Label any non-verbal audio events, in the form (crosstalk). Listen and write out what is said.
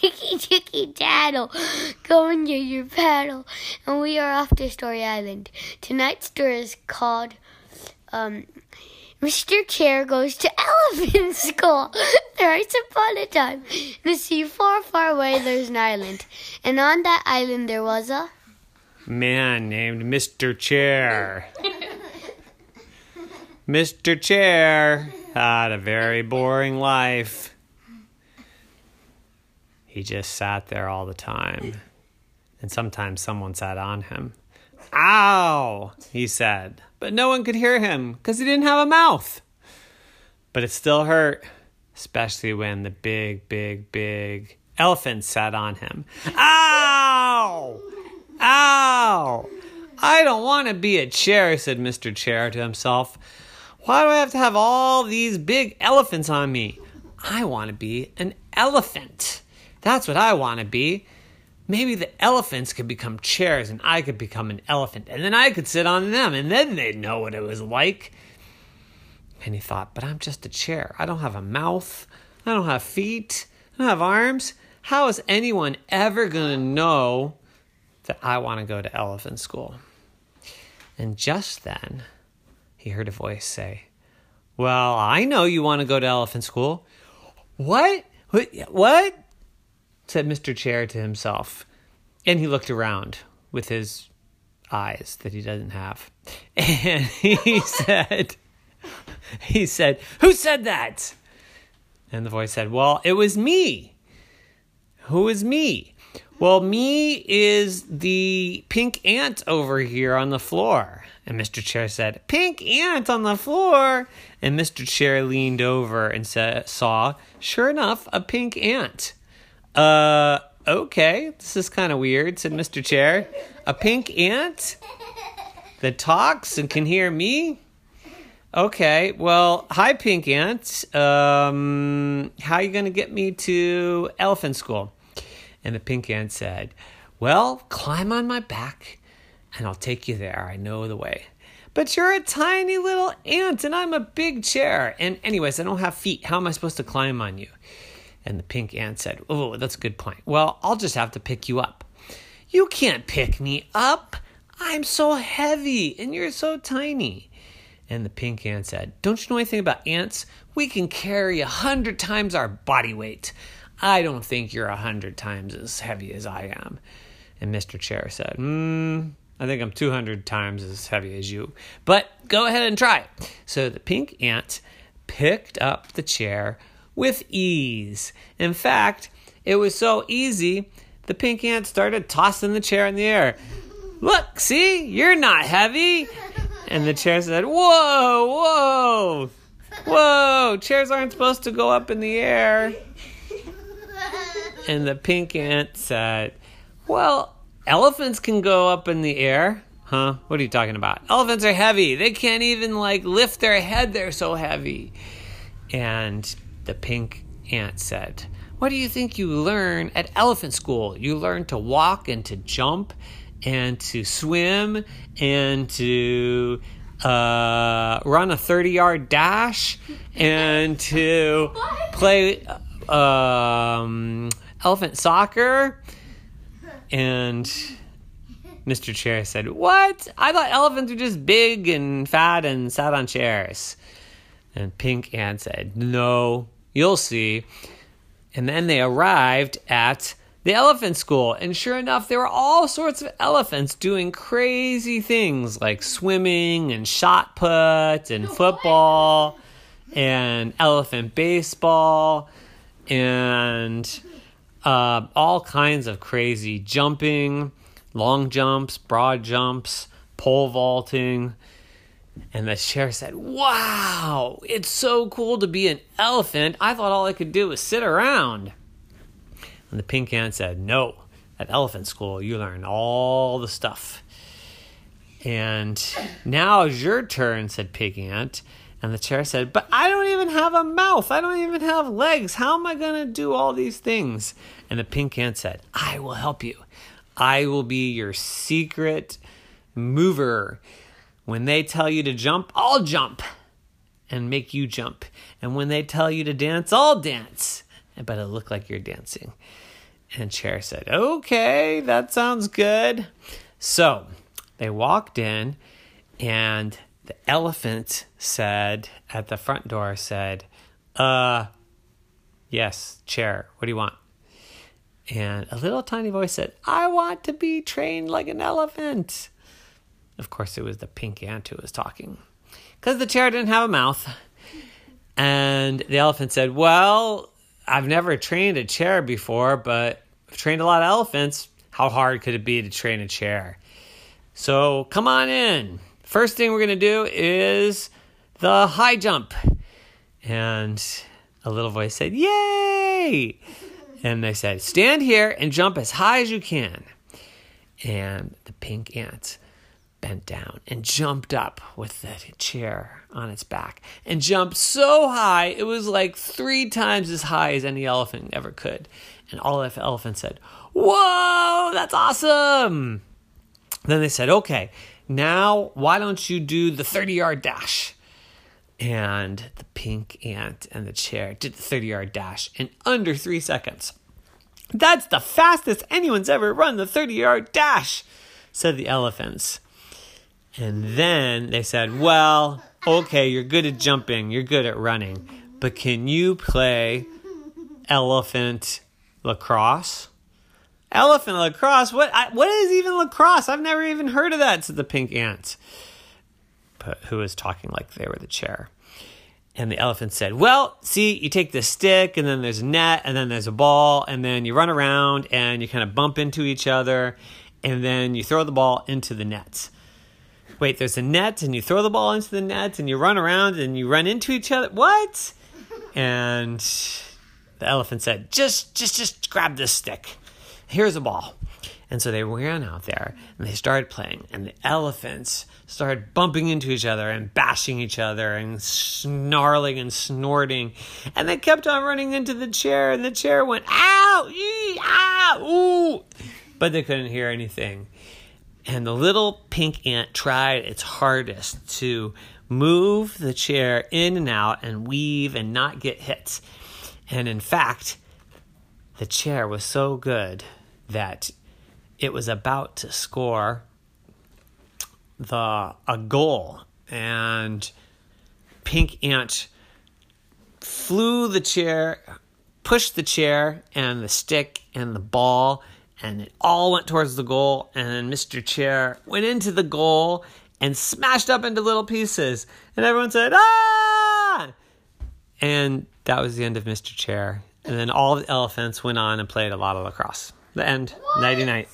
chicky chicky daddle. Go and get your paddle. And we are off to Story Island. Tonight's story is called um, Mr. Chair Goes to (laughs) Elephant School. There's upon a time, in the sea far, far away, there's an island. And on that island there was a Man named Mr. Chair. Mr. Chair had a very boring life. He just sat there all the time. And sometimes someone sat on him. Ow, he said. But no one could hear him because he didn't have a mouth. But it still hurt, especially when the big, big, big elephant sat on him. Ow! Ow! I don't want to be a chair, said Mr. Chair to himself. Why do I have to have all these big elephants on me? I want to be an elephant. That's what I want to be. Maybe the elephants could become chairs and I could become an elephant, and then I could sit on them, and then they'd know what it was like. And he thought, but I'm just a chair. I don't have a mouth. I don't have feet. I don't have arms. How is anyone ever going to know that I want to go to elephant school? And just then, he heard a voice say, Well, I know you want to go to elephant school. What? What? Said Mr. Chair to himself. And he looked around with his eyes that he doesn't have. (laughs) And he (laughs) said, he said, Who said that? And the voice said, Well, it was me. Who is me? Well, me is the pink ant over here on the floor. And Mr. Chair said, Pink ant on the floor. And Mr. Chair leaned over and sa- saw, sure enough, a pink ant. Uh, okay, this is kind of weird, said Mr. Chair. A pink ant that talks and can hear me? Okay, well, hi, Pink Ant. Um, how are you going to get me to elephant school? And the pink ant said, Well, climb on my back and I'll take you there. I know the way. But you're a tiny little ant and I'm a big chair. And, anyways, I don't have feet. How am I supposed to climb on you? And the pink ant said, Oh, that's a good point. Well, I'll just have to pick you up. You can't pick me up. I'm so heavy and you're so tiny. And the pink ant said, Don't you know anything about ants? We can carry a hundred times our body weight. I don't think you're a hundred times as heavy as I am. And Mr. Chair said, Hmm, I think I'm 200 times as heavy as you. But go ahead and try. So the pink ant picked up the chair with ease. In fact, it was so easy, the pink ant started tossing the chair in the air. Look, see, you're not heavy. And the chair said, Whoa, whoa, whoa, chairs aren't supposed to go up in the air. And the pink ant said, Well, elephants can go up in the air. Huh? What are you talking about? Elephants are heavy. They can't even like lift their head, they're so heavy. And the pink ant said, What do you think you learn at elephant school? You learn to walk and to jump and to swim and to uh, run a 30 yard dash and (laughs) to play um, elephant soccer. And Mr. Chair said, What? I thought elephants were just big and fat and sat on chairs. And Pink Ant said, No, you'll see. And then they arrived at the elephant school. And sure enough, there were all sorts of elephants doing crazy things like swimming and shot put and football and elephant baseball and uh, all kinds of crazy jumping, long jumps, broad jumps, pole vaulting. And the chair said, Wow, it's so cool to be an elephant. I thought all I could do was sit around. And the pink ant said, No, at elephant school, you learn all the stuff. And now is your turn, said Pink Ant. And the chair said, But I don't even have a mouth. I don't even have legs. How am I going to do all these things? And the pink ant said, I will help you. I will be your secret mover. When they tell you to jump, I'll jump and make you jump. And when they tell you to dance, I'll dance. But it'll look like you're dancing. And Chair said, Okay, that sounds good. So they walked in, and the elephant said at the front door, said, Uh, yes, Chair, what do you want? And a little tiny voice said, I want to be trained like an elephant. Of course, it was the pink ant who was talking because the chair didn't have a mouth. And the elephant said, Well, I've never trained a chair before, but I've trained a lot of elephants. How hard could it be to train a chair? So come on in. First thing we're going to do is the high jump. And a little voice said, Yay! And they said, Stand here and jump as high as you can. And the pink ant bent down and jumped up with the chair on its back and jumped so high it was like three times as high as any elephant ever could. And all the elephants said, Whoa, that's awesome! Then they said, Okay, now why don't you do the 30 yard dash? And the pink ant and the chair did the 30 yard dash in under three seconds. That's the fastest anyone's ever run the 30 yard dash, said the elephants. And then they said, Well, okay, you're good at jumping, you're good at running, but can you play elephant lacrosse? Elephant lacrosse? What? I, what is even lacrosse? I've never even heard of that, said the pink ant, but who was talking like they were the chair. And the elephant said, Well, see, you take the stick, and then there's a net, and then there's a ball, and then you run around and you kind of bump into each other, and then you throw the ball into the nets wait, there's a net and you throw the ball into the net and you run around and you run into each other. What? And the elephant said, just, just, just grab this stick. Here's a ball. And so they ran out there and they started playing, and the elephants started bumping into each other and bashing each other and snarling and snorting. And they kept on running into the chair, and the chair went, ow, ee, ah, ooh. But they couldn't hear anything. And the little pink ant tried its hardest to move the chair in and out and weave and not get hit. And in fact, the chair was so good that it was about to score the a goal and pink ant flew the chair pushed the chair and the stick and the ball and it all went towards the goal. And Mr. Chair went into the goal and smashed up into little pieces. And everyone said, ah! And that was the end of Mr. Chair. And then all the elephants went on and played a lot of lacrosse. The end. Nighty night.